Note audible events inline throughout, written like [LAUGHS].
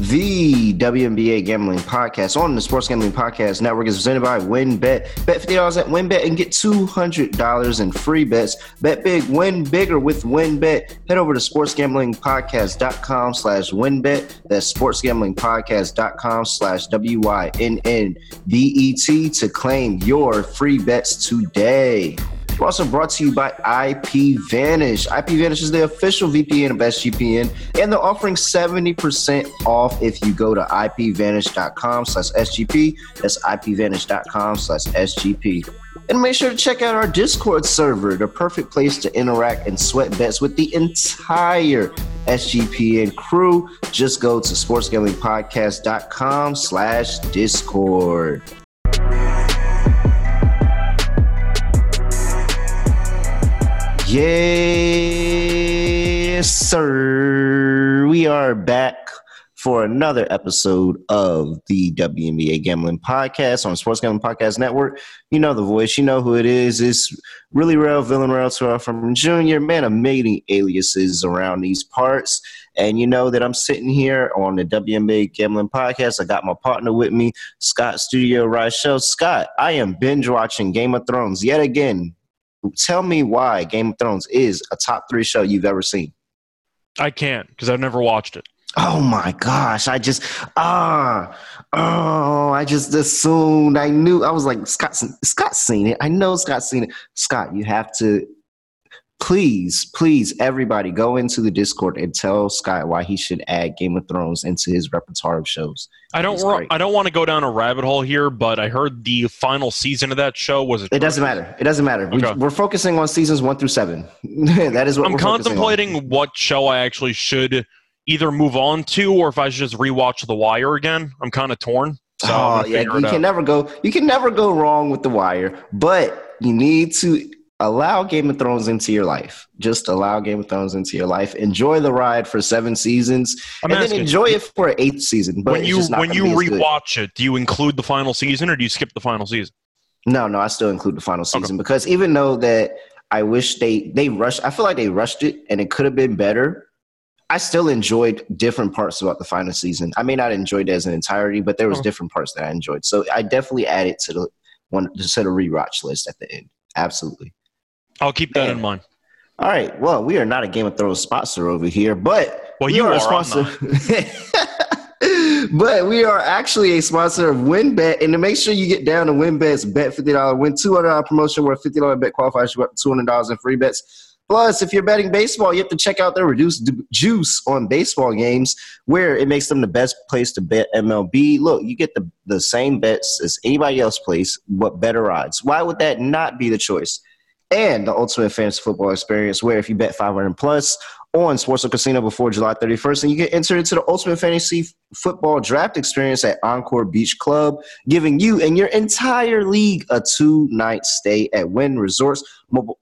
the WNBA Gambling Podcast on the Sports Gambling Podcast Network is presented by WynnBET. Bet $50 at WynnBET and get $200 in free bets. Bet big, win bigger with WynnBET. Head over to sportsgamblingpodcast.com slash WynnBET. That's sportsgamblingpodcast.com slash W-Y-N-N-B-E-T to claim your free bets today. We're also brought to you by IP Vanish. IP Vanish is the official VPN of SGPN, and they're offering 70% off if you go to ipvanish.com slash SGP. That's ipvanish.com slash SGP. And make sure to check out our Discord server, the perfect place to interact and sweat bets with the entire SGPN crew. Just go to sportsgamblingpodcast.com slash Discord. Yes, sir. We are back for another episode of the WNBA Gambling Podcast on Sports Gambling Podcast Network. You know the voice, you know who it is. It's really real villain real to from Junior, man of many aliases around these parts. And you know that I'm sitting here on the WNBA Gambling Podcast. I got my partner with me, Scott Studio Reichel. Scott, I am binge watching Game of Thrones yet again Tell me why Game of Thrones is a top three show you've ever seen. I can't because I've never watched it. Oh my gosh! I just ah oh I just assumed I knew I was like Scott Scott's seen it. I know Scott's seen it. Scott, you have to please, please, everybody go into the Discord and tell Scott why he should add Game of Thrones into his repertoire of shows. I don't. I don't want to go down a rabbit hole here, but I heard the final season of that show was. It doesn't matter. It doesn't matter. Okay. We, are focusing on seasons one through seven. [LAUGHS] that is what I'm contemplating. What show I actually should either move on to, or if I should just rewatch The Wire again. I'm kind of torn. So oh yeah, you can never go. You can never go wrong with The Wire, but you need to allow Game of Thrones into your life. Just allow Game of Thrones into your life. Enjoy the ride for seven seasons, I'm and asking, then enjoy it for eighth season. But when you when you rewatch it, do you include the final season or do you skip the final season? No, no, I still include the final season okay. because even though that I wish they they rushed, I feel like they rushed it and it could have been better. I still enjoyed different parts about the final season. I may not enjoy it as an entirety, but there was uh-huh. different parts that I enjoyed. So I definitely added to the one to the rewatch list at the end. Absolutely. I'll keep that in mind. All right. Well, we are not a Game of Thrones sponsor over here, but well, you are, are a sponsor. [LAUGHS] but we are actually a sponsor of WynnBET, and to make sure you get down to WynnBET's bet fifty dollars, win two hundred dollars promotion where fifty dollars bet qualifies you up to two hundred dollars in free bets. Plus, if you're betting baseball, you have to check out their reduced juice on baseball games, where it makes them the best place to bet MLB. Look, you get the, the same bets as anybody else plays, but better odds. Why would that not be the choice? And the ultimate fantasy football experience where if you bet 500 plus on Sportsbook Casino before July 31st, and you get entered into the ultimate fantasy football draft experience at Encore Beach Club, giving you and your entire league a two-night stay at Wynn Resorts.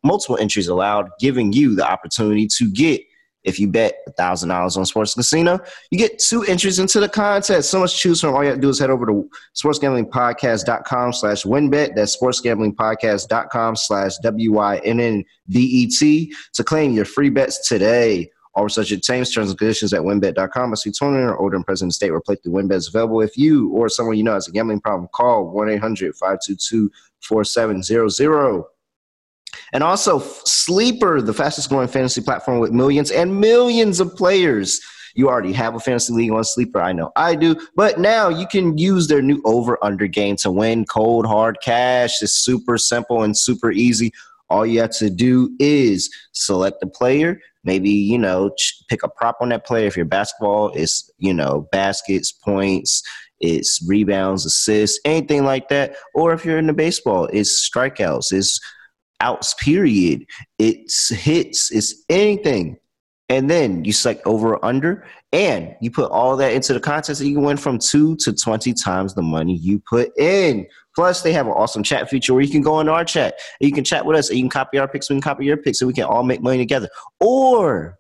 Multiple entries allowed, giving you the opportunity to get if you bet $1,000 on Sports Casino, you get two entries into the contest. So much to choose from. All you have to do is head over to sportsgamblingpodcast.com slash WynnBET. That's sportsgamblingpodcast.com slash W-Y-N-N-B-E-T to claim your free bets today. All such terms, terms and conditions at wynnbet.com. Must be 21 or older in present state where play wynnbet is available. If you or someone you know has a gambling problem, call 1-800-522-4700. And also, Sleeper, the fastest growing fantasy platform with millions and millions of players. You already have a fantasy league on Sleeper. I know I do. But now you can use their new over under game to win cold, hard cash. It's super simple and super easy. All you have to do is select a player, maybe, you know, pick a prop on that player. If your basketball is, you know, baskets, points, it's rebounds, assists, anything like that. Or if you're in the baseball, it's strikeouts, it's outs, period. It's hits, it's anything. And then you select over or under, and you put all that into the contest, and you can win from two to 20 times the money you put in. Plus, they have an awesome chat feature where you can go in our chat and you can chat with us and you can copy our picks, we can copy your picks, so we can all make money together. Or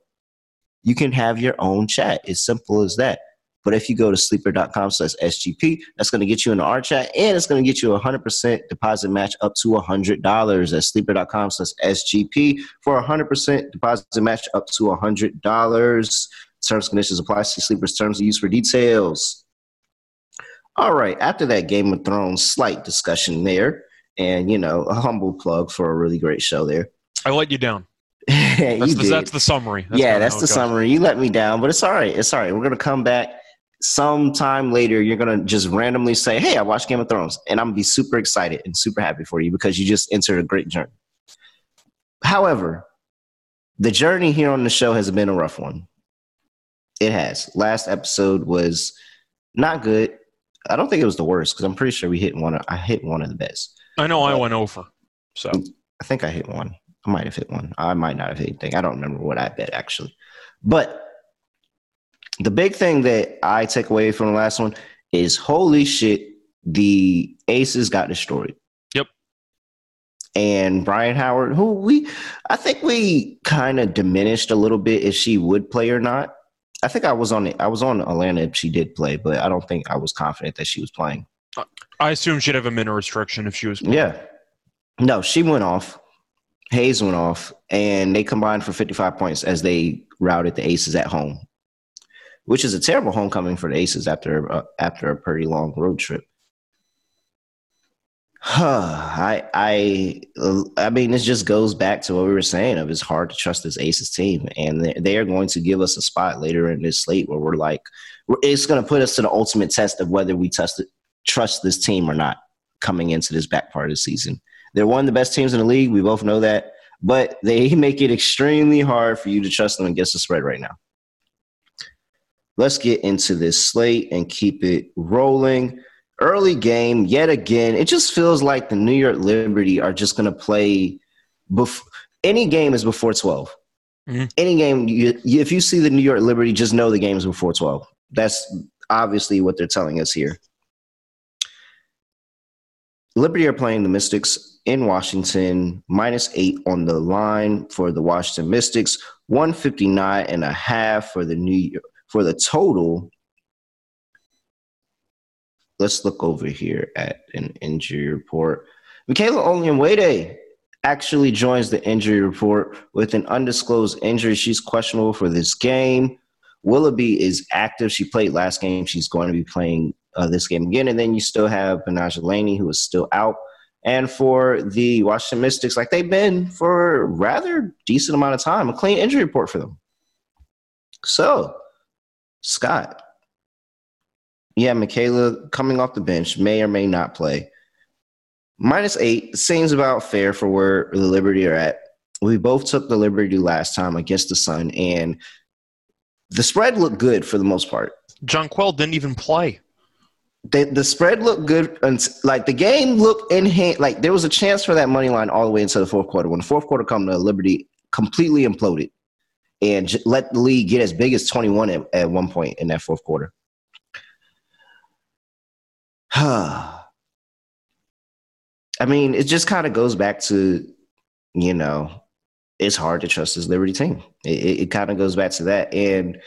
you can have your own chat. as simple as that. But if you go to sleeper.com slash SGP, that's going to get you in our chat and it's going to get you a 100% deposit match up to $100 at sleeper.com slash SGP for a 100% deposit match up to $100. Terms conditions apply. See Sleepers terms of use for details. All right. After that Game of Thrones slight discussion there, and you know a humble plug for a really great show there. I let you down. [LAUGHS] you That's, the, did. that's the summary. That's yeah, that's the goes. summary. You let me down, but it's all right. It's all right. We're gonna come back sometime later. You're gonna just randomly say, "Hey, I watched Game of Thrones," and I'm gonna be super excited and super happy for you because you just entered a great journey. However, the journey here on the show has been a rough one. It has. Last episode was not good. I don't think it was the worst because I'm pretty sure we hit one. Of, I hit one of the best. I know I went over. So I think I hit one. I might have hit one. I might not have hit anything. I don't remember what I bet actually. But the big thing that I take away from the last one is holy shit, the Aces got destroyed. Yep. And Rhyne Howard, who we I think we kind of diminished a little bit if she would play or not. I think I was on it. I was on Atlanta if she did play, but I don't think I was confident that she was playing. I assume she'd have a minute restriction if she was. Yeah. No, she went off. Hayes went off, and they combined for 55 points as they routed the Aces at home, which is a terrible homecoming for the Aces after uh, after a pretty long road trip. [SIGHS] I I I mean, this just goes back to what we were saying of it's hard to trust this Aces team, and they- are going to give us a spot later in this slate where we're like, it's going to put us to the ultimate test of whether we trust trust this team or not coming into this back part of the season. They're one of the best teams in the league. We both know that, but they [LAUGHS] make it extremely hard for you to trust them against the spread right now. Let's get into this slate and keep it rolling. Early game, yet again. It just feels like the New York Liberty are just going to play. Bef- any game is before 12. Mhm. Any game, you, if you see the New York Liberty, just know the game is before 12. That's obviously what they're telling us here. Liberty are playing the Mystics in Washington, minus eight on the line for the Washington Mystics, 159 and a half for the New York, for the total. Let's look over here at an injury report. Michaela Onyenwere actually joins the injury report with an undisclosed injury. She's questionable for this game. Willoughby is active. She played last game. She's going to be playing uh, this game again. And then you still have Betnijah Laney, who is still out. And for the Washington Mystics, like they've been for a rather decent amount of time, a clean injury report for them. So, Scott, yeah, Michaela coming off the bench may or may not play. Minus eight seems about fair for where the Liberty are at. We both took the Liberty last time against the Sun, and the spread looked good for the most part. Jonquel didn't even play. The, the spread looked good, and like the game looked in hand. Like there was a chance for that money line all the way into the fourth quarter. When the fourth quarter come, the Liberty completely imploded and let the lead get as big as twenty one at, at one point in that fourth quarter. [SIGHS] I mean, it just kind of goes back to, you know, it's hard to trust this Liberty team. It, it, it kind of goes back to that, and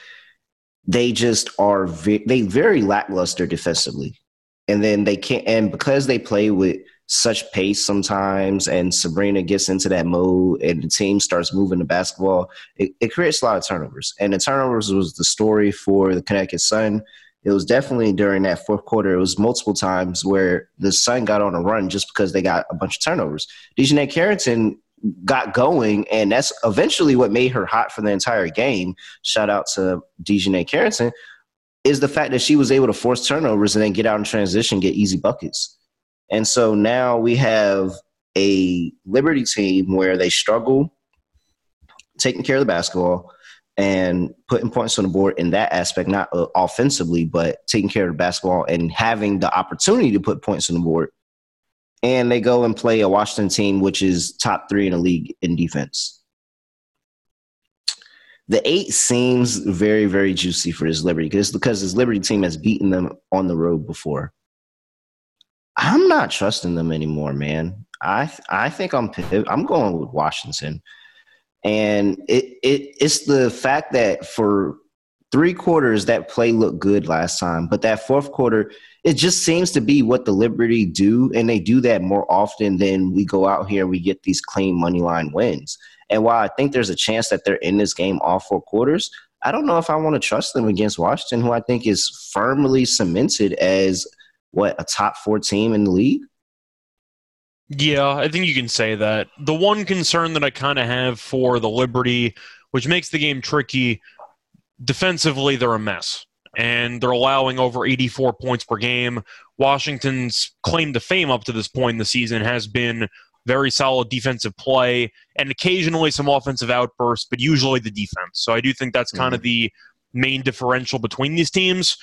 they just are ve- they very lackluster defensively, and then they can't. And because they play with such pace sometimes, and Sabrina gets into that mode, and the team starts moving the basketball, it, it creates a lot of turnovers. And the turnovers was the story for the Connecticut Sun it was definitely during that fourth quarter. It was multiple times where the Sun got on a run just because they got a bunch of turnovers. DiJonai Carrington got going, and that's eventually what made her hot for the entire game. Shout out to DiJonai Carrington. Is the fact that she was able to force turnovers and then get out in transition, get easy buckets. And so now we have a Liberty team where they struggle taking care of the basketball and putting points on the board in that aspect, not uh, offensively, but taking care of the basketball and having the opportunity to put points on the board. And they go and play a Washington team, which is top three in the league in defense. The eight seems very, very juicy for this Liberty because because this Liberty team has beaten them on the road before. I'm not trusting them anymore, man. I I think I'm I'm going with Washington and it, it it's the fact that for three quarters that play looked good last time but that fourth quarter it just seems to be what the liberty do and they do that more often than we go out here and we get these clean money line wins and while i think there's a chance that they're in this game all four quarters I don't know if I want to trust them against Washington, who I think is firmly cemented as what a top four team in the league. Yeah, I think you can say that. The one concern that I kind of have for the Liberty, which makes the game tricky, defensively, they're a mess. And they're allowing over 84 points per game. Washington's claim to fame up to this point in the season has been very solid defensive play and occasionally some offensive outbursts, but usually the defense. So I do think that's kind mm-hmm. of the main differential between these teams.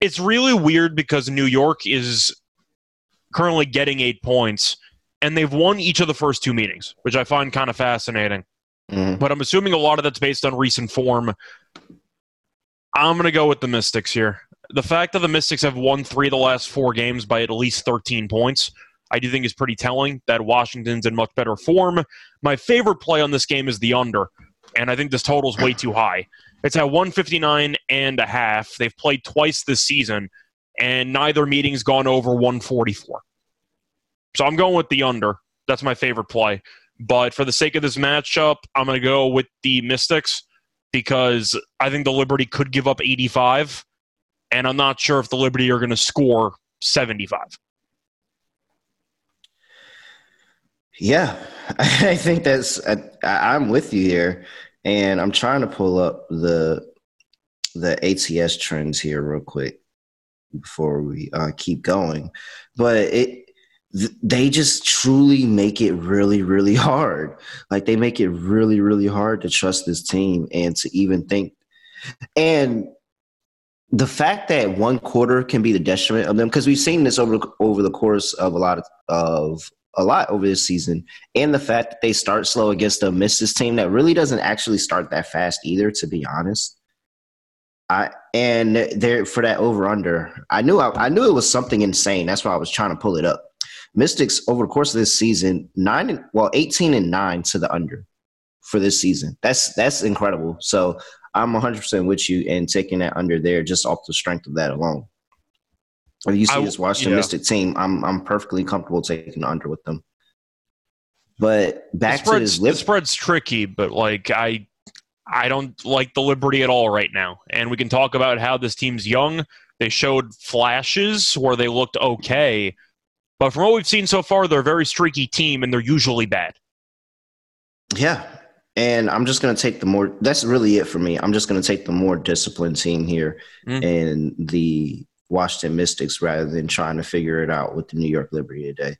It's really weird because New York is currently getting eight points, and they've won each of the first two meetings, which I find kind of fascinating. Mm. But I'm assuming a lot of that's based on recent form. I'm going to go with the Mystics here. The fact that the Mystics have won three of the last four games by at least 13 points, I do think is pretty telling that Washington's in much better form. My favorite play on this game is the under, and I think this total is way too high. It's at 159 and a half. They've played twice this season, and neither meeting's gone over 144. So I'm going with the under. That's my favorite play. But for the sake of this matchup, I'm going to go with the Mystics because I think the Liberty could give up 85, and I'm not sure if the Liberty are going to score 75. Yeah, [LAUGHS] I think that's. I, am with you here, and I'm trying to pull up the the ATS trends here real quick before we uh, keep going. But it they just truly make it really really hard like they make it really really hard to trust this team and to even think and the fact that one quarter can be the detriment of them because we've seen this over over the course of a lot of, of a lot over this season and the fact that they start slow against a misses team that really doesn't actually start that fast either to be honest I and there for that over under I knew I, I knew it was something insane that's why I was trying to pull it up Mystics over the course of this season, nine well, eighteen and nine to the under for this season. That's that's incredible. So I'm 100 percent with you and taking that under there just off the strength of that alone. If you see I, this Washington yeah. Mystic team, I'm I'm perfectly comfortable taking under with them. But back to this, lip- the spread's tricky, but like I I don't like the Liberty at all right now. And we can talk about how this team's young. They showed flashes where they looked okay, but from what we've seen so far, they're a very streaky team, and they're usually bad. Yeah, and I'm just going to take the more. That's really it for me. I'm just going to take the more disciplined team here mm. and the Washington Mystics rather than trying to figure it out with the New York Liberty today.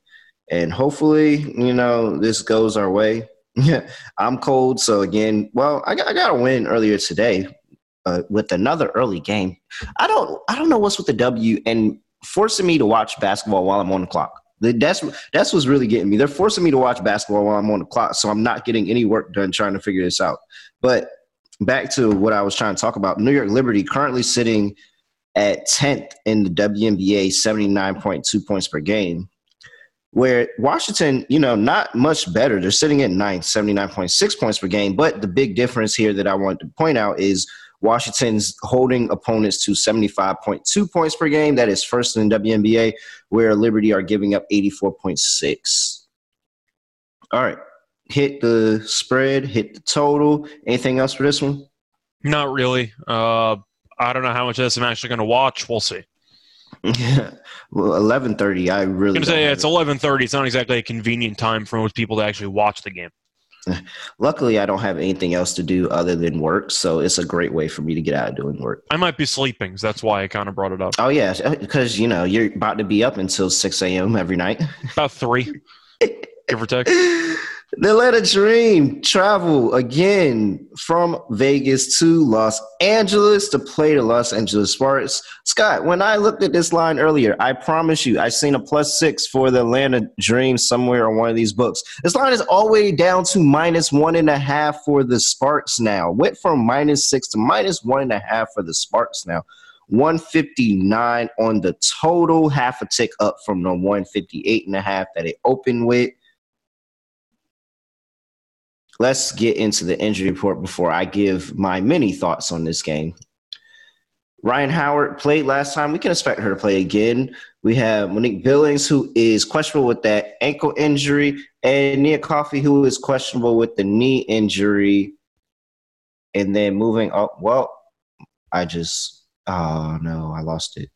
And hopefully, you know, this goes our way. [LAUGHS] I'm cold. So again, well, I got, I got a win earlier today uh, with another early game. I don't I don't know what's with the W and forcing me to watch basketball while I'm on the clock. That's that's what's really getting me. They're forcing me to watch basketball while I'm on the clock, so I'm not getting any work done trying to figure this out. But back to what I was trying to talk about. New York Liberty currently sitting at 10th in the WNBA, 79.2 points per game. Where Washington, you know, not much better. They're sitting at ninth, 79.6 points per game. But the big difference here that I wanted to point out is Washington's holding opponents to 75.2 points per game. That is first in WNBA, where Liberty are giving up 84.6. All right. Hit the spread, hit the total. Anything else for this one? Not really. Uh, I don't know how much of this I'm actually going to watch. We'll see. Yeah, [LAUGHS] well, eleven thirty. I really. I'm gonna say it's eleven thirty. It's not exactly a convenient time for most people to actually watch the game. [LAUGHS] Luckily, I don't have anything else to do other than work, so it's a great way for me to get out of doing work. I might be sleeping, so that's why I kind of brought it up. Oh yeah, because you know you're about to be up until six a.m. every night. About three, [LAUGHS] give or take. The Atlanta Dream travel again from Vegas to Los Angeles to play the Los Angeles Sparks. Scott, when I looked at this line earlier, I promise you, I seen a plus six for the Atlanta Dream somewhere on one of these books. This line is all the way down to minus one and a half for the Sparks now. Went from minus six to minus one and a half for the Sparks now. 159 on the total, half a tick up from the 158 and a half that it opened with let's get into the injury report before I give my many thoughts on this game. Rhyne Howard played last time. We can expect her to play again. We have Monique Billings, who is questionable with that ankle injury, and Nia Coffey, who is questionable with the knee injury. and then moving up. Well, I just oh no, I lost it.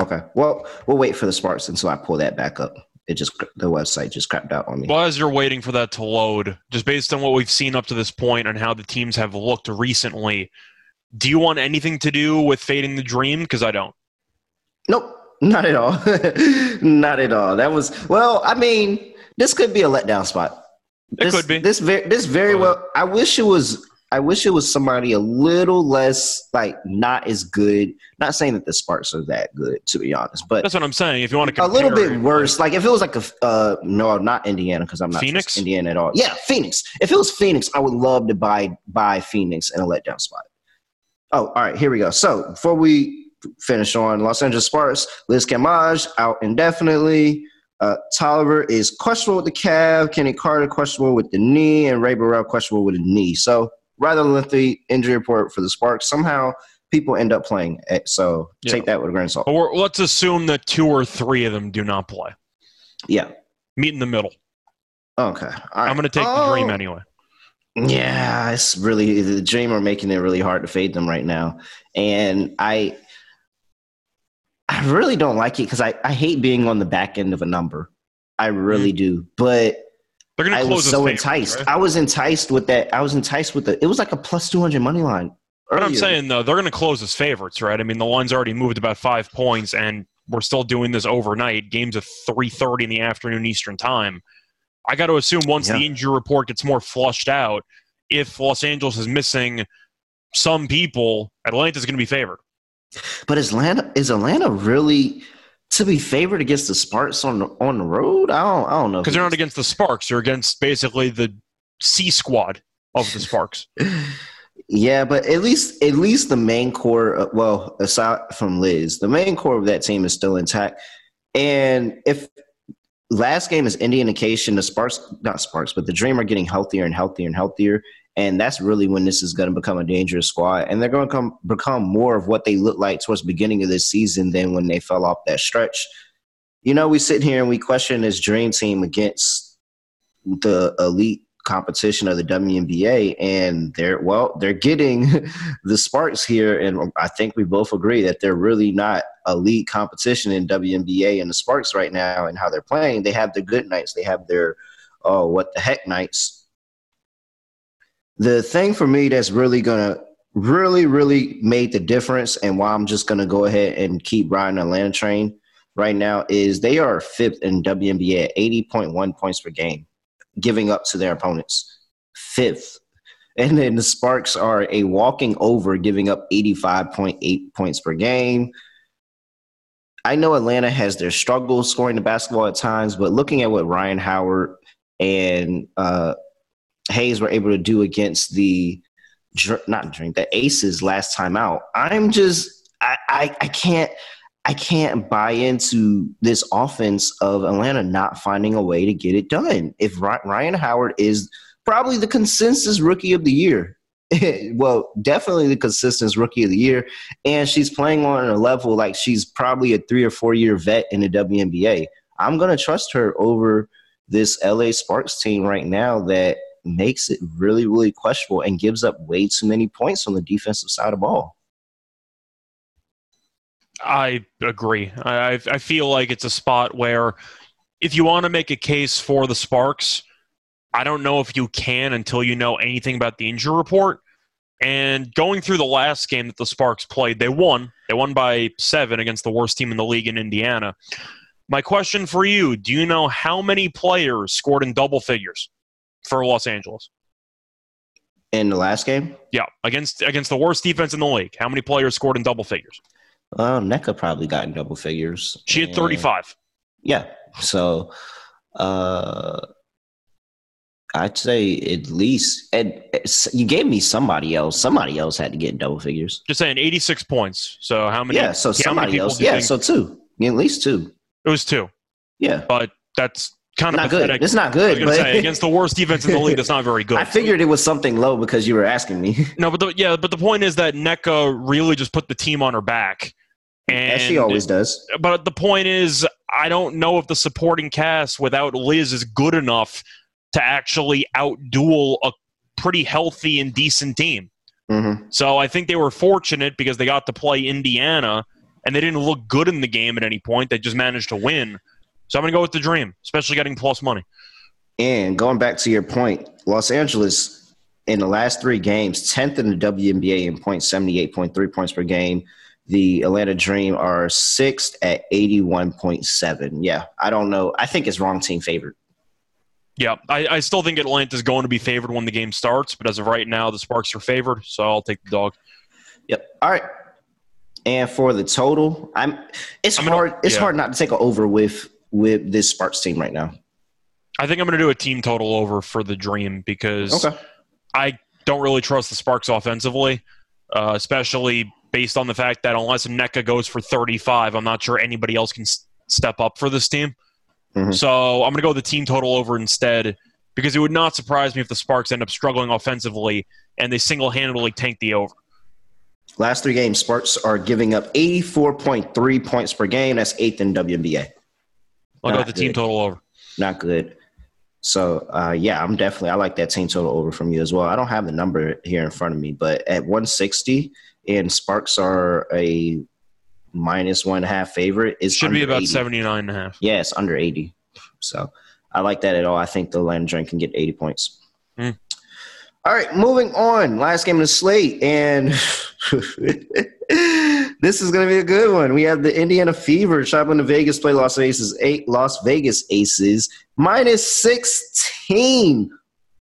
Okay, well we'll wait for the Sparks until I pull that back up. It just the website just crapped out on me. Well, as you're waiting for that to load, just based on what we've seen up to this point and how the teams have looked recently, do you want anything to do with fading the dream? Because I don't. Nope, not at all. [LAUGHS] not at all. That was well. I mean, this could be a letdown spot. It this, could be. This very, this very well. I wish it was. I wish it was somebody a little less like not as good. Not saying that the Sparks are that good, to be honest, but That's what I'm saying. If you want to a little bit it, worse. Like if it was like a uh, no, not Indiana because I'm not Phoenix? Indiana at all. Yeah, Phoenix. If it was Phoenix, I would love to buy buy Phoenix in a letdown spot. Oh, all right, here we go. So before we finish on Los Angeles Sparks, Liz Cambage out indefinitely. Uh, Toliver is questionable with the calf. Chennedy Carter questionable with the knee, and Rae Burrell questionable with the knee. So rather lengthy injury report for the Sparks. Somehow people end up playing it. So Yeah. take that with a grain of salt. We're, let's assume that two or three of them do not play. Yeah. Meet in the middle. Okay. Right. I'm going to take the dream Oh. anyway. Yeah, it's really the dream are making it really hard to fade them right now, and I, I really don't like it because I, I hate being on the back end of a number. I really mm. do, but They're going I close was so favorites, enticed. right? I was enticed with that. I was enticed with the. It was like a plus two hundred money line. But I'm saying though, they're going to close as favorites, right? I mean, the line's already moved about five points, and we're still doing this overnight. Games at 3:30 in the afternoon Eastern time. I got to assume once Yeah. the injury report gets more flushed out, if Los Angeles is missing some people, Atlanta's going to be favored. but is Atlanta is Atlanta really to be favored against the Sparks on the, on the road? I don't. I don't know because they're not against the Sparks. They're against basically the C squad of the Sparks. [SIGHS] Yeah, but at least at least the main core. uh, Well, aside from Liz, the main core of that team is still intact. And if last game is any indication, the Sparks, not Sparks, but the Dream are getting healthier and healthier and healthier. And that's really when this is going to become a dangerous squad. And they're going to come become more of what they look like towards the beginning of this season than when they fell off that stretch. You know, we sit here and we question this Dream team against the elite competition of the WNBA, and they're well, they're getting [LAUGHS] the Sparks here, and I think we both agree that they're really not elite competition in WNBA and the Sparks right now, and how they're playing. They have their good nights, they have their oh what the heck nights. The thing for me that's really gonna really really made the difference, and why I'm just gonna go ahead and keep riding Atlanta train right now is they are fifth in WNBA at 80.1 points per game giving up to their opponents. Fifth. And then the Sparks are a walking over, giving up 85.8 points per game. I know Atlanta has their struggles scoring the basketball at times, but looking at what Rhyne Howard and uh, Hayes were able to do against the not drink the Aces last time out, I'm just I, I I can't I can't buy into this offense of Atlanta not finding a way to get it done. If Rhyne Howard is probably the consensus rookie of the year, [LAUGHS] well, definitely the consensus rookie of the year, and she's playing on a level like she's probably a three or four year vet in the WNBA. I'm going to trust her over this LA Sparks team right now that makes it really, really questionable and gives up way too many points on the defensive side of ball. I agree. I, I feel like it's a spot where if you want to make a case for the Sparks, I don't know if you can until you know anything about the injury report. And going through the last game that the Sparks played, they won. They won by seven against the worst team in the league in Indiana. My question for you do you know how many players scored in double figures for Los Angeles? In the last game, Yeah, against against the worst defense in the league. How many players scored in double figures? well, Nneka probably got in double figures. She had 35. Yeah. So uh I'd say at least and you gave me somebody else. Somebody else had to get in double figures. Just saying, 86 points. So how many? yeah, so somebody else. Yeah, so two. Yeah, at least two. it was two, Yeah. but that's kind of Not good. It's not good, but say against the worst defense in the league, that's not very good. [LAUGHS] I figured it was something low because you were asking me. [LAUGHS] no, but the, yeah, but the point is that Nneka really just put the team on her back, and As she always does. But the point is, I don't know if the supporting cast without Liz is good enough to actually outduel a pretty healthy and decent team. Mm-hmm. So I think they were fortunate because they got to play Indiana and they didn't look good in the game at any point. They just managed to win. So I'm going to go with the Dream, especially getting plus money. And going back to your point, Los Angeles in the last three games, 10th in the WNBA in points, 78.3 points per game. The Atlanta Dream are sixth at 81.7. Yeah, I don't know. I think it's wrong team favored. Yeah, I, I still think Atlanta's going to be favored when the game starts, but as of right now, the Sparks are favored, so I'll take the dog. Yep. All right. And for the total, I'm. It's I'm gonna- hard. It's yeah. hard not to take an over with with this Sparks team right now. I think I'm going to do a team total over for the Dream because Okay. I don't really trust the Sparks offensively, uh, especially based on the fact that unless Nneka goes for 35, I'm not sure anybody else can s- step up for this team. Mhm. So I'm going to go with the team total over instead because it would not surprise me if the Sparks end up struggling offensively and they single handedly tank the over. Last three games, Sparks are giving up 84.3 points per game. That's eighth in WNBA. I'll go the team total over. Not good. So uh, yeah, I'm definitely I like that team total over from you as well. I don't have the number here in front of me, but at 160 and Sparks are a minus one and a half favorite. Is Should be about 80. 79 and a half. Yeah, it's under 80. So I like that at all. I think the Dream can get 80 points. Hmm. All right, moving on. Last game of the slate, and [LAUGHS] [LAUGHS] this is going to be a good one. We have the Indiana Fever traveling to Vegas, play Las Vegas eight Las Vegas Aces minus 16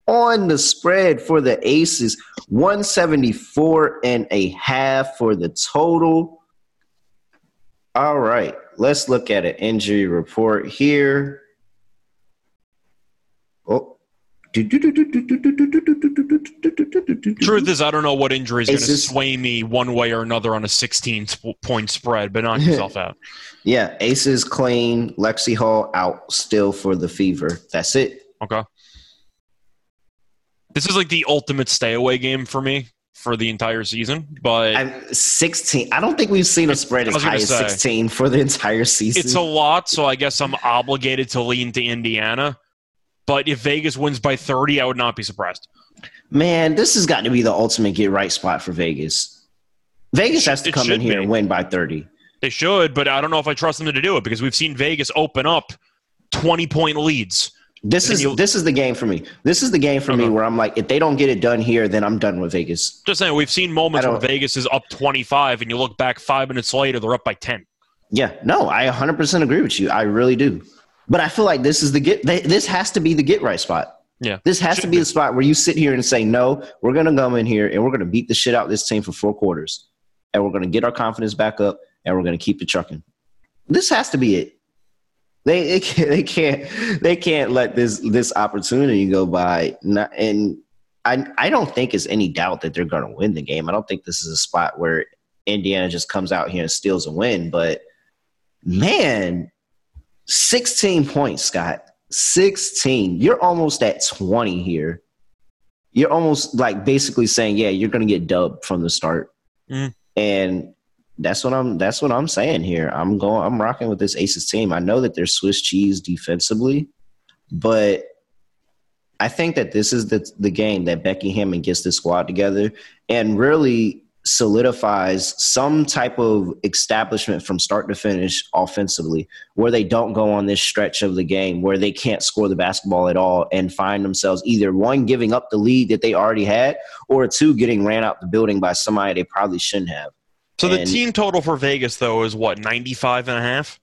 on the spread for the Aces, 174 and a half for the total. All right, let's look at an injury report here. Oh. Truth is, I don't know what injury is going to sway me one way or another on a 16 point spread, but knock yourself [LAUGHS] out. Yeah, Aces clean, Lexie Hull out still for the Fever. That's it. Okay. This is like the ultimate stay away game for me for the entire season, but I'm 16. I don't think we've seen a spread as high as 16 for the entire season. it's a lot, so I guess I'm obligated to lean to Indiana. But if Vegas wins by 30, I would not be surprised. Man, this has got to be the ultimate get right spot for Vegas. Vegas has to come in here be. and win by 30. They should, but I don't know if I trust them to do it because we've seen Vegas open up 20 point leads. This is this is the game for me. This is the game for me uh-huh. where I'm like, if they don't get it done here, then I'm done with Vegas. Just saying, we've seen moments where Vegas is up 25 and you look back five minutes later, they're up by 10. Yeah, no, I 100% agree with you. I really do. But I feel like this is the get. they- This has to be the get right spot. Yeah. This has to be be. the spot where you sit here and say, no, we're going to come in here and we're going to beat the shit out of this team for four quarters. And we're going to get our confidence back up and we're going to keep it trucking. This has to be it. They, they, can't, they can't they can't let this this opportunity go by. Not, and I I don't think it's any doubt that they're going to win the game. I don't think this is a spot where Indiana just comes out here and steals a win. But man, 16 points, Scott. 16. You're almost at 20 here. You're almost like basically saying, yeah, you're going to get dubbed from the start. Mm. And that's what I'm that's what I'm saying here. I'm going I'm rocking with this Aces team. I know that they're Swiss cheese defensively, but I think that this is the the game that Becky Hammon gets this squad together and really solidifies some type of establishment from start to finish offensively where they don't go on this stretch of the game where they can't score the basketball at all and find themselves either one giving up the lead that they already had or two getting ran out the building by somebody they probably shouldn't have. So the team total for Vegas, though, is what, 95 and a half?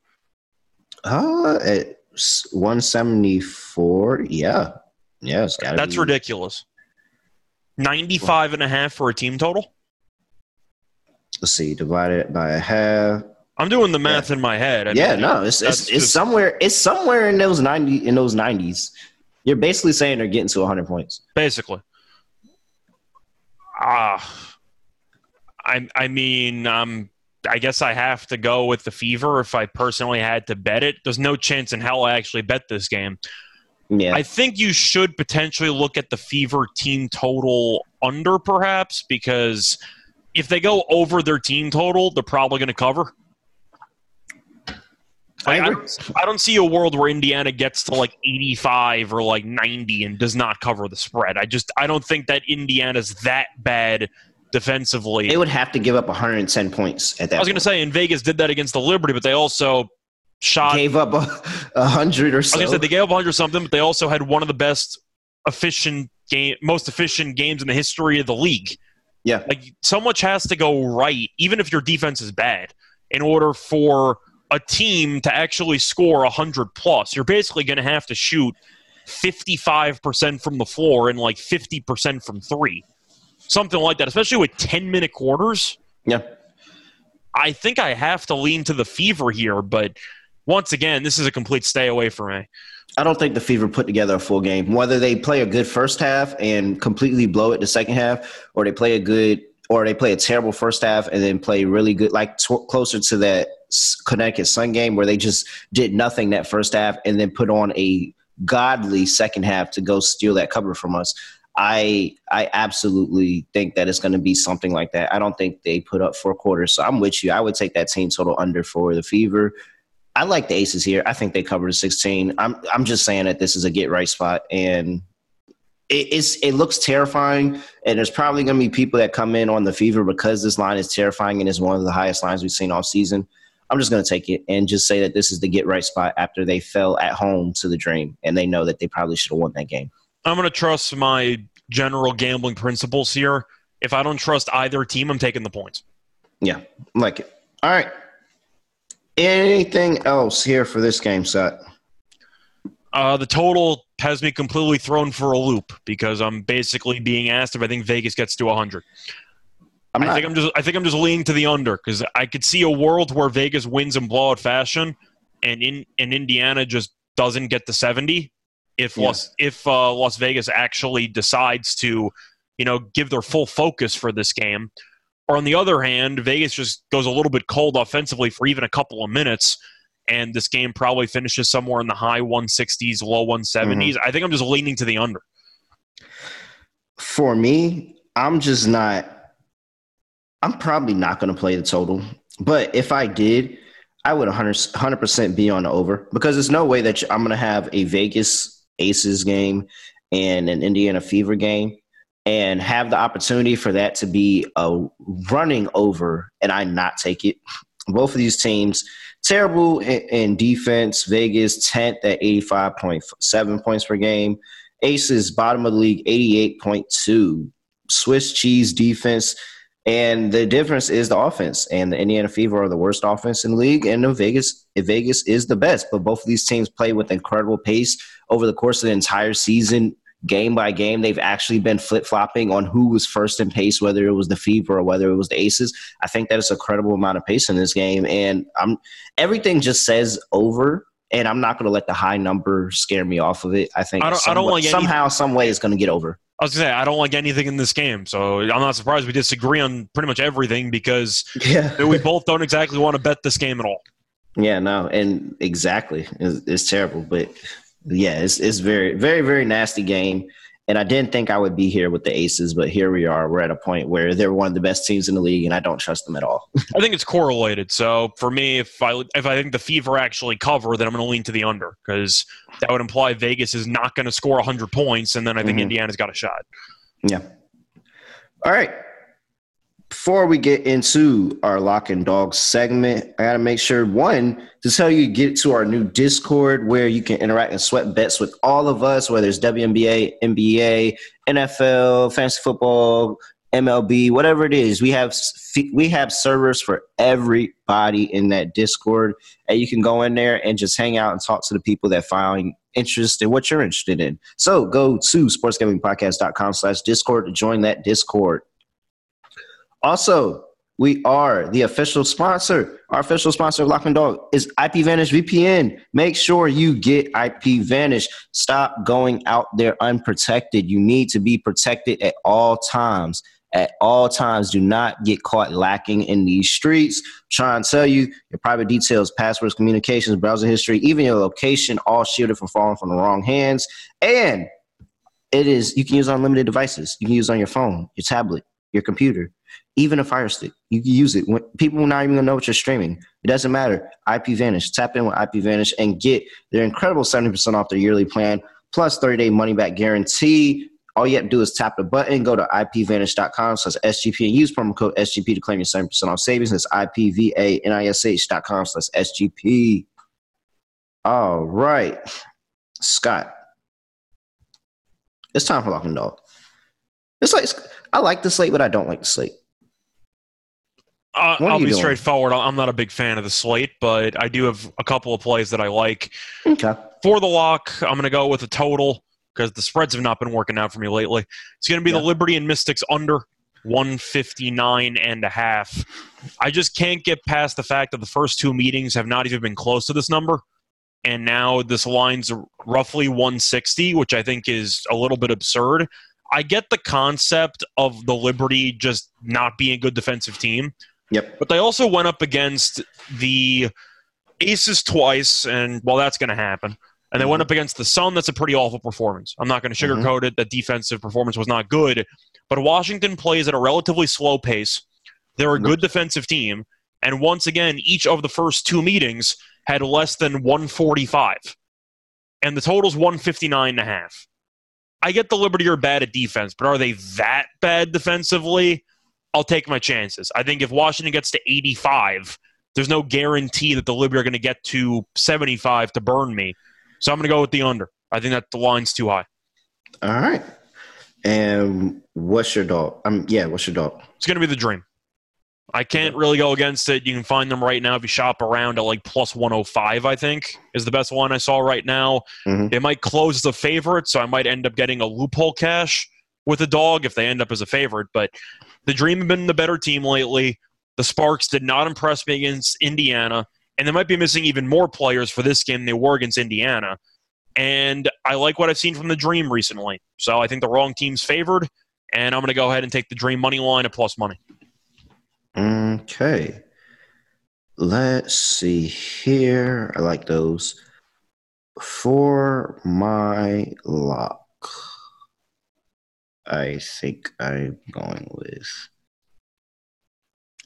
Uh, at 174. Yeah. Yeah, That's be. ridiculous. 95 and a half for a team total? Let's see, divided by a half. I'm doing the math in my head. I yeah, mean, no, it's it's, that's it's somewhere it's somewhere in those 90 in those 90s. You're basically saying they're getting to 100 points. Basically. Ah. I, I mean, um, I guess I have to go with the Fever if I personally had to bet it. There's no chance in hell I actually bet this game. Yeah. I think you should potentially look at the Fever team total under, perhaps, because if they go over their team total, they're probably going to cover. Like, I, don't, I don't see a world where Indiana gets to like 85 or like 90 and does not cover the spread. I just I don't think that Indiana's that bad defensively. They would have to give up 110 points at that. I was going to say, in Vegas did that against the Liberty, but they also shot gave up a, a hundred or so. Like I said, they gave up 100 or something, but they also had one of the best efficient game, most efficient games in the history of the league. Yeah, like so much has to go right, even if your defense is bad, in order for a team to actually score 100 plus. You're basically going to have to shoot 55% from the floor and like 50% from three something like that, especially with 10 minute quarters. Yeah. I think I have to lean to the fever here, but once again, this is a complete stay away for me. I don't think the Fever put together a full game. Whether they play a good first half and completely blow it the second half, or they play a good, or they play a terrible first half and then play really good, like t- closer to that Connecticut Sun game where they just did nothing that first half and then put on a godly second half to go steal that cover from us. I I absolutely think that it's going to be something like that. I don't think they put up four quarters, so I'm with you. I would take that team total under for the Fever. I like the Aces here. I think they covered 16. I'm I'm just saying that this is a get right spot, and it, it's it looks terrifying. And there's probably going to be people that come in on the Fever because this line is terrifying and is one of the highest lines we've seen all season. I'm just going to take it and just say that this is the get right spot after they fell at home to the Dream, and they know that they probably should have won that game. I'm going to trust my general gambling principles here. If I don't trust either team, I'm taking the points. Yeah, like it. All right. Anything else here for this game set? Uh, the total has me completely thrown for a loop because I'm basically being asked if I think Vegas gets to 100. i I think I'm just I think I'm just leaning to the under because I could see a world where Vegas wins in blowout fashion, and in and Indiana just doesn't get to 70, if yeah. Las if uh, Las Vegas actually decides to, you know, give their full focus for this game. Or on the other hand, Vegas just goes a little bit cold offensively for even a couple of minutes, and this game probably finishes somewhere in the high 160s, low 170s. Mm-hmm. I think I'm just leaning to the under. For me, I'm just not. I'm probably not going to play the total, but if I did, I would 100 percent be on the over because there's no way that I'm going to have a Vegas Aces game and an Indiana Fever game and have the opportunity for that to be a running over and I not take it. Both of these teams terrible in, defense. Vegas 10th at 85.7 points per game. Aces bottom of the league 88.2. Swiss cheese defense and the difference is the offense. And the Indiana Fever are the worst offense in the league, and the Vegas Vegas is the best. But both of these teams play with incredible pace over the course of the entire season. Game by game, they've actually been flip flopping on who was first in pace, whether it was the Fever or whether it was the Aces. I think that is a credible amount of pace in this game, and I'm everything just says over and I'm not going to let the high number scare me off of it. I think I don't, I don't somehow, some way, it's going to get over. I was gonna say I don't like anything in this game, so I'm not surprised we disagree on pretty much everything because [LAUGHS] yeah. we both don't exactly want to bet this game at all. Yeah, no, and exactly, it's, it's terrible, but yeah, it's it's very very very nasty game. And I didn't think I would be here with the Aces, but here we are. We're at a point where they're one of the best teams in the league, and I don't trust them at all. [LAUGHS] I think it's correlated. So for me, if I if I think the Fever actually cover, then I'm going to lean to the under because that would imply Vegas is not going to score 100 points, and then I think mm-hmm. Indiana's got a shot. Yeah. All right before we get into our lock and dog segment, I got to make sure one to tell you get to our new Discord where you can interact and sweat bets with all of us, whether it's WNBA, NBA, NFL, fantasy football, MLB, whatever it is. We have we have servers for everybody in that Discord, and you can go in there and just hang out and talk to the people that find interest in what you're interested in. So go to sportsgamblingpodcast.com slash Discord to join that Discord. Also, we are the official sponsor. Our official sponsor of Lock and Dog is IPVanish VPN. Make sure you get IPVanish. Stop going out there unprotected. You need to be protected at all times. At all times, do not get caught lacking in these streets. I'm trying to tell you, your private details, passwords, communications, browser history, even your location, all shielded from falling from the wrong hands. And it is you can use unlimited devices. You can use on your phone, your tablet, your computer even a Fire Stick. You can use it. When, people are not even gonna know what you're streaming. It doesn't matter. IP Vanish. Tap in with IP Vanish and get their incredible 70% off their yearly plan plus 30 day money back guarantee. All you have to do is tap the button, go to ipvanish.com slash SGP and use promo code SGP to claim your 70% off savings. That's ipvanish.com slash SGP. All right. Scott. It's time for Lock and Dog. It's like I like the slate, but I don't like the slate. Uh, I'll be doing? straightforward. I'm not a big fan of the slate, but I do have a couple of plays that I like. Okay. For the lock, I'm going to go with a total because the spreads have not been working out for me lately. It's going to be yeah. the Liberty and Mystics under 159 and a half. I just can't get past the fact that the first two meetings have not even been close to this number. And now this line's roughly 160, which I think is a little bit absurd. I get the concept of the Liberty just not being a good defensive team. Yep. But they also went up against the Aces twice, and well, that's going to happen. And they mm-hmm. went up against the Sun. That's a pretty awful performance. I'm not going to mm-hmm. sugarcoat mm-hmm. it. That defensive performance was not good. But Washington plays at a relatively slow pace. They're a good defensive team. And once again, each of the first two meetings had less than 145. And the total's 159 and a half. I get the Liberty are bad at defense, but are they that bad defensively? I'll take my chances. I think if Washington gets to 85, there's no guarantee that the Liberty are going to get to 75 to burn me. So I'm going to go with the under. I think that the line's too high. All right. And what's your dog? Um, yeah, what's your dog? It's going to be the Dream. I can't really go against it. You can find them right now if you shop around at like plus 105, I think, is the best one I saw right now. Mm-hmm. They might close as a favorite, so I might end up getting a loophole cash with a dog if they end up as a favorite. But the Dream have been the better team lately. The Sparks did not impress me against Indiana, and they might be missing even more players for this game than they were against Indiana. And I like what I've seen from the Dream recently. So I think the wrong team's favored, and I'm going to go ahead and take the Dream money line at plus money. Okay. Let's see here. I like those. For my lock. I think I'm going with.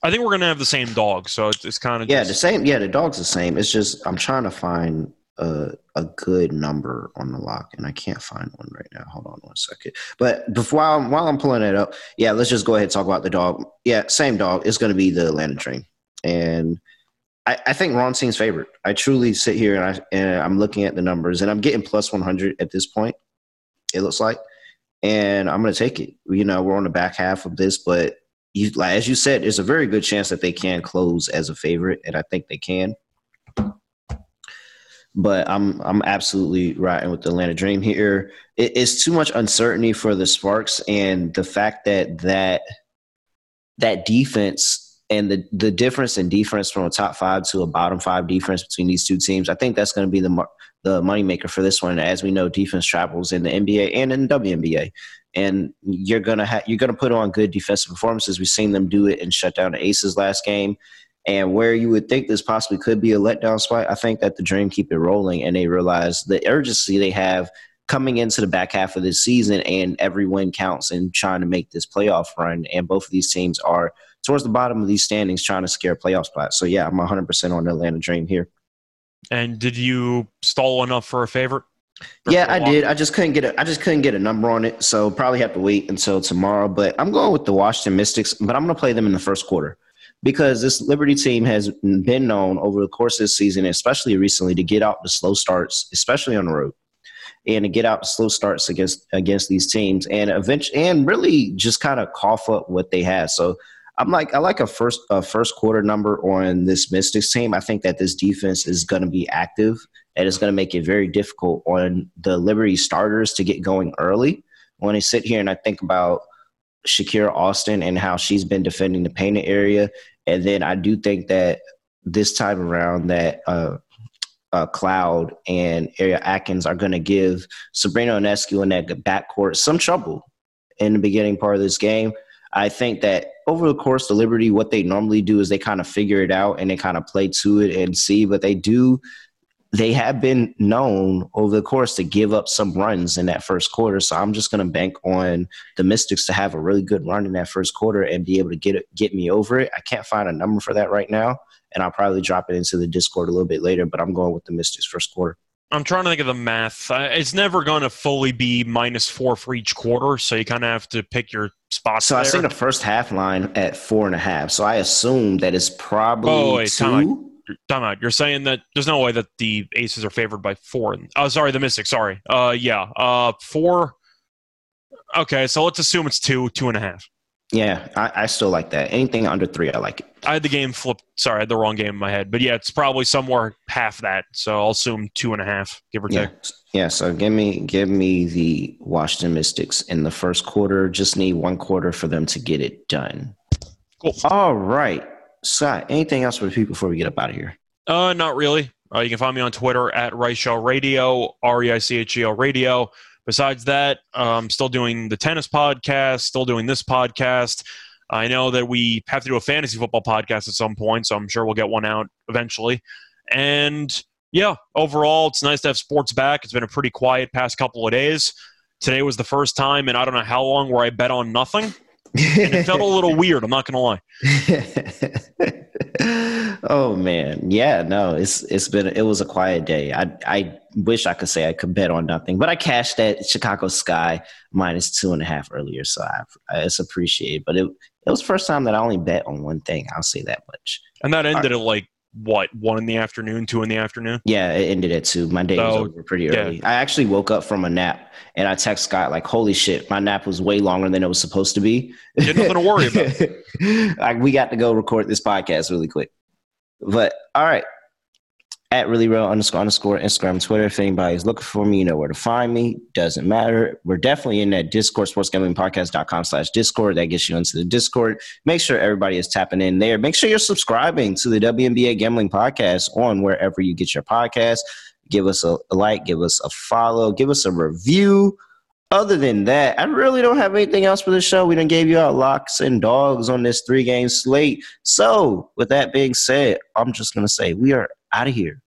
I think we're gonna have the same dog, so it's, it's kind of yeah, just... the same. Yeah, the dog's the same. It's just I'm trying to find a a good number on the lock, and I can't find one right now. Hold on one second. But before while I'm, while I'm pulling it up, yeah, let's just go ahead and talk about the dog. Yeah, same dog. It's gonna be the Atlanta Dream, and I, I think Ron Team's favorite. I truly sit here and I and I'm looking at the numbers, and I'm getting plus 100 at this point. It looks like and I'm going to take it. You know, we're on the back half of this, but you, like, as you said, there's a very good chance that they can close as a favorite, and I think they can. But I'm I'm absolutely riding with the Atlanta Dream here. It, it's too much uncertainty for the Sparks, and the fact that that that defense and the the difference in defense from a top five to a bottom five defense between these two teams, I think that's going to be the the moneymaker for this one. As we know, defense travels in the NBA and in the WNBA, and you're gonna have you're gonna put on good defensive performances. We've seen them do it and shut down the Aces last game. And where you would think this possibly could be a letdown spot, I think that the Dream keep it rolling, and they realize the urgency they have coming into the back half of this season, and every win counts in trying to make this playoff run. And both of these teams are towards the bottom of these standings, trying to scare playoff spots. So yeah, I'm 100 percent on the Atlanta Dream here. And did you stall enough for a favorite? Yeah, I did. I just couldn't get a I just couldn't get a number on it, so probably have to wait until tomorrow. But I'm going with the Washington Mystics, but I'm going to play them in the first quarter because this Liberty team has been known over the course of this season, especially recently, to get out the slow starts, especially on the road, and to get out the slow starts against against these teams, and eventually, and really just kind of cough up what they have. So I'm like I like a first a first quarter number on this Mystics team. I think that this defense is going to be active and it's going to make it very difficult on the Liberty starters to get going early. When I sit here and I think about Shakira Austin and how she's been defending the painted area, and then I do think that this time around that uh, uh, Cloud and Ariel Atkins are going to give Sabrina Ionescu in that backcourt some trouble in the beginning part of this game. I think that over the course of Liberty, what they normally do is they kind of figure it out and they kind of play to it and see. But they do they have been known over the course to give up some runs in that first quarter. So I'm just going to bank on the Mystics to have a really good run in that first quarter and be able to get it, get me over it. I can't find a number for that right now, and I'll probably drop it into the Discord a little bit later. But I'm going with the Mystics first quarter. I'm trying to think of the math. It's never going to fully be minus four for each quarter, so you kind of have to pick your spots. So there. I see the first half line at four and a half. So I assume that it's probably oh, wait, two time out. You're saying that there's no way that the Aces are favored by four. Oh, sorry, the Mystics. Sorry. Uh, yeah. Uh, four. Okay, so let's assume it's two, two and a half. Yeah, I, I still like that. Anything under three, I like it. I had the game flipped. Sorry, I had the wrong game in my head. But yeah, it's probably somewhere half that. So I'll assume two and a half, give or yeah. take. Yeah. So give me give me the Washington Mystics in the first quarter. Just need one quarter for them to get it done. Cool. All right. Scott, anything else for the people before we get up out of here? Uh, not really. Uh, you can find me on Twitter at Reichel Radio, R E I C H E L Radio. Besides that, I'm um, still doing the tennis podcast, still doing this podcast. I know that we have to do a fantasy football podcast at some point, so I'm sure we'll get one out eventually. And yeah, overall, it's nice to have sports back. It's been a pretty quiet past couple of days. Today was the first time and I don't know how long where I bet on nothing and it felt a little [LAUGHS] weird. I'm not gonna lie. [LAUGHS] oh man, yeah, no, it's it's been it was a quiet day. I I wish I could say I could bet on nothing, but I cashed that Chicago Sky minus two and a half earlier, so I, it's appreciated. But it it was the first time that I only bet on one thing. I'll say that much. And that ended right. at like what one in the afternoon, two in the afternoon. Yeah, it ended at two. My day so, was over pretty early. Yeah. I actually woke up from a nap and I text Scott like, "Holy shit, my nap was way longer than it was supposed to be." You nothing to worry about. [LAUGHS] like we got to go record this podcast really quick. But all right, at really real underscore underscore Instagram, Twitter. If anybody's looking for me, you know where to find me. Doesn't matter. We're definitely in that Discord, sportsgamblingpodcast.com slash Discord. That gets you into the Discord. Make sure everybody is tapping in there. Make sure you're subscribing to the WNBA Gambling Podcast on wherever you get your podcast. Give us a like, give us a follow, give us a review. Other than that, I really don't have anything else for the show. We done gave you our locks and dogs on this three game slate. So, with that being said, I'm just going to say we are out of here.